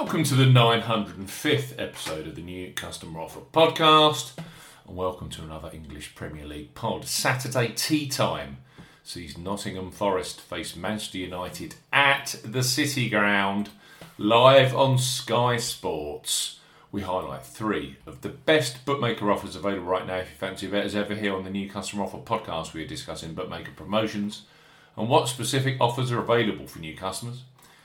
Welcome to the 905th episode of the new Customer Offer podcast, and welcome to another English Premier League pod. Saturday tea time sees Nottingham Forest face Manchester United at the City Ground, live on Sky Sports. We highlight three of the best bookmaker offers available right now. If you fancy a bet, as ever, here on the new Customer Offer podcast, we are discussing bookmaker promotions and what specific offers are available for new customers.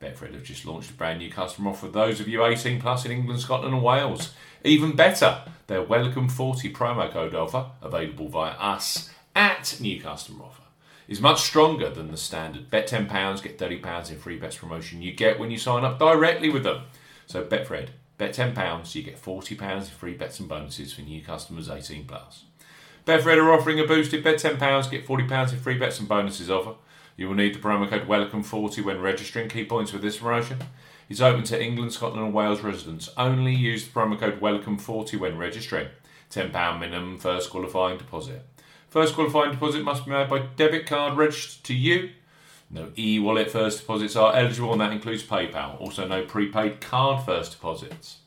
Betfred have just launched a brand new customer offer for those of you 18 plus in England, Scotland, and Wales. Even better, their Welcome 40 promo code offer, available via us at New Customer Offer, is much stronger than the standard bet £10, get £30 in free bets promotion you get when you sign up directly with them. So, Betfred, bet £10, you get £40 in free bets and bonuses for new customers 18 plus. Betfred are offering a boosted bet £10, get £40 in free bets and bonuses offer. You will need the promo code WELCOME40 when registering. Key points with this promotion. It's open to England, Scotland, and Wales residents. Only use the promo code WELCOME40 when registering. £10 minimum first qualifying deposit. First qualifying deposit must be made by debit card registered to you. No e wallet first deposits are eligible, and that includes PayPal. Also, no prepaid card first deposits.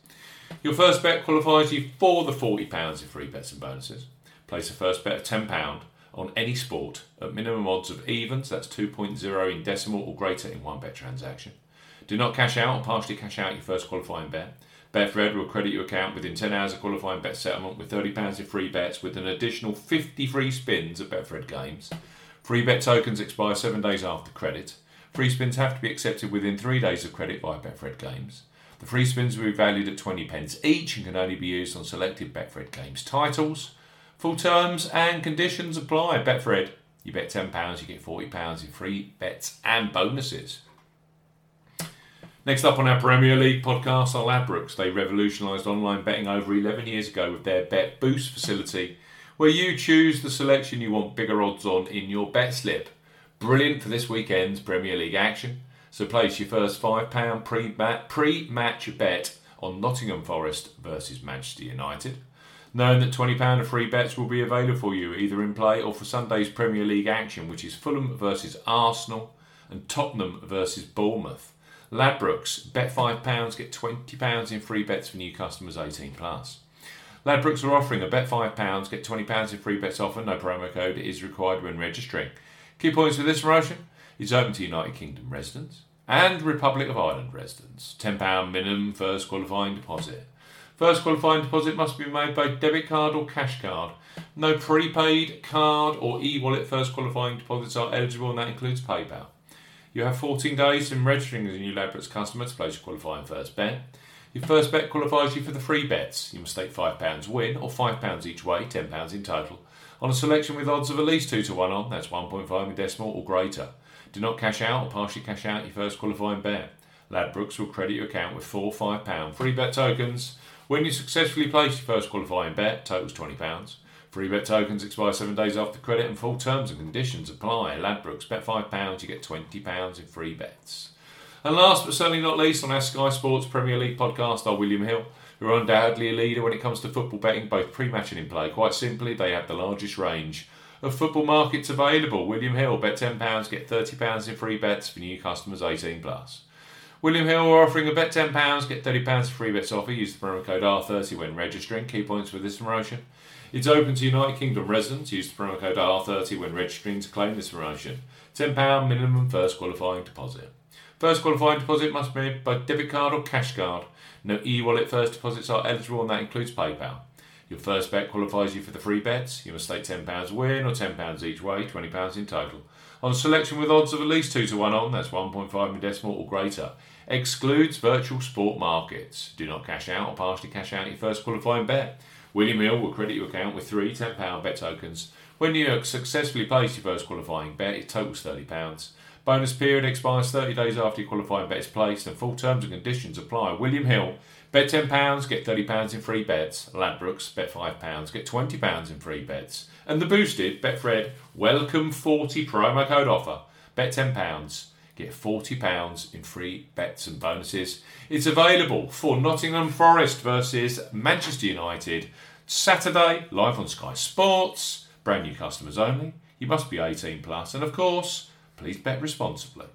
Your first bet qualifies you for the £40 in free bets and bonuses. Place a first bet of £10 on any sport at minimum odds of evens, that's 2.0 in decimal or greater in one bet transaction. Do not cash out or partially cash out your first qualifying bet. Betfred will credit your account within 10 hours of qualifying bet settlement with £30 in free bets with an additional 50 free spins at Betfred games. Free bet tokens expire seven days after credit. Free spins have to be accepted within three days of credit via Betfred games. The free spins will be valued at 20 pence each and can only be used on selected Betfred games titles. Full terms and conditions apply. Betfred, you bet £10, you get £40 in free bets and bonuses. Next up on our Premier League podcast are Ladbrokes. They revolutionised online betting over 11 years ago with their Bet Boost facility, where you choose the selection you want bigger odds on in your bet slip. Brilliant for this weekend's Premier League action. So place your first £5 pre-match bet on Nottingham Forest versus Manchester United. Knowing that £20 of free bets will be available for you either in play or for Sunday's Premier League action, which is Fulham versus Arsenal and Tottenham versus Bournemouth. Ladbrokes, bet £5, get £20 in free bets for new customers 18 plus. Ladbrokes are offering a bet £5, get £20 in free bets offer. No promo code is required when registering. Key points for this promotion is open to United Kingdom residents and Republic of Ireland residents. £10 minimum first qualifying deposit. First qualifying deposit must be made by debit card or cash card. No prepaid card or e wallet first qualifying deposits are eligible, and that includes PayPal. You have 14 days from registering as a new Ladbrokes customer to place your qualifying first bet. Your first bet qualifies you for the free bets. You must stake £5 win or £5 each way, £10 in total, on a selection with odds of at least 2 to 1 on, that's 1.5 in decimal or greater. Do not cash out or partially cash out your first qualifying bet. Ladbrokes will credit your account with four £5 free bet tokens. When you successfully place your first qualifying bet, totals £20. Free bet tokens expire seven days after credit and full terms and conditions apply. Ladbrokes, bet £5, you get £20 in free bets. And last but certainly not least, on our Sky Sports Premier League podcast are William Hill, who are undoubtedly a leader when it comes to football betting, both pre match and in play. Quite simply, they have the largest range of football markets available. William Hill, bet £10, get £30 in free bets for new customers 18 plus. William Hill are offering a bet £10, get £30 free bets offer. Use the promo code R30 when registering. Key points for this promotion. It's open to United Kingdom residents. Use the promo code R30 when registering to claim this promotion. £10 minimum first qualifying deposit. First qualifying deposit must be made by debit card or cash card. No e wallet first deposits are eligible, and that includes PayPal. Your first bet qualifies you for the free bets. You must stake £10 win or £10 each way, £20 in total. On selection with odds of at least 2 to 1 on, that's 1.5 in decimal or greater. Excludes virtual sport markets. Do not cash out or partially cash out your first qualifying bet. William Hill will credit your account with three £10 bet tokens. When you successfully place your first qualifying bet, it totals £30. Bonus period expires 30 days after your qualifying bet is placed, and full terms and conditions apply. William Hill, Bet £10, get £30 in free bets. Ladbrokes, bet £5, get £20 in free bets. And the boosted Betfred Welcome 40 promo code offer. Bet £10, get £40 in free bets and bonuses. It's available for Nottingham Forest versus Manchester United Saturday, live on Sky Sports. Brand new customers only. You must be 18 plus, and of course, please bet responsibly.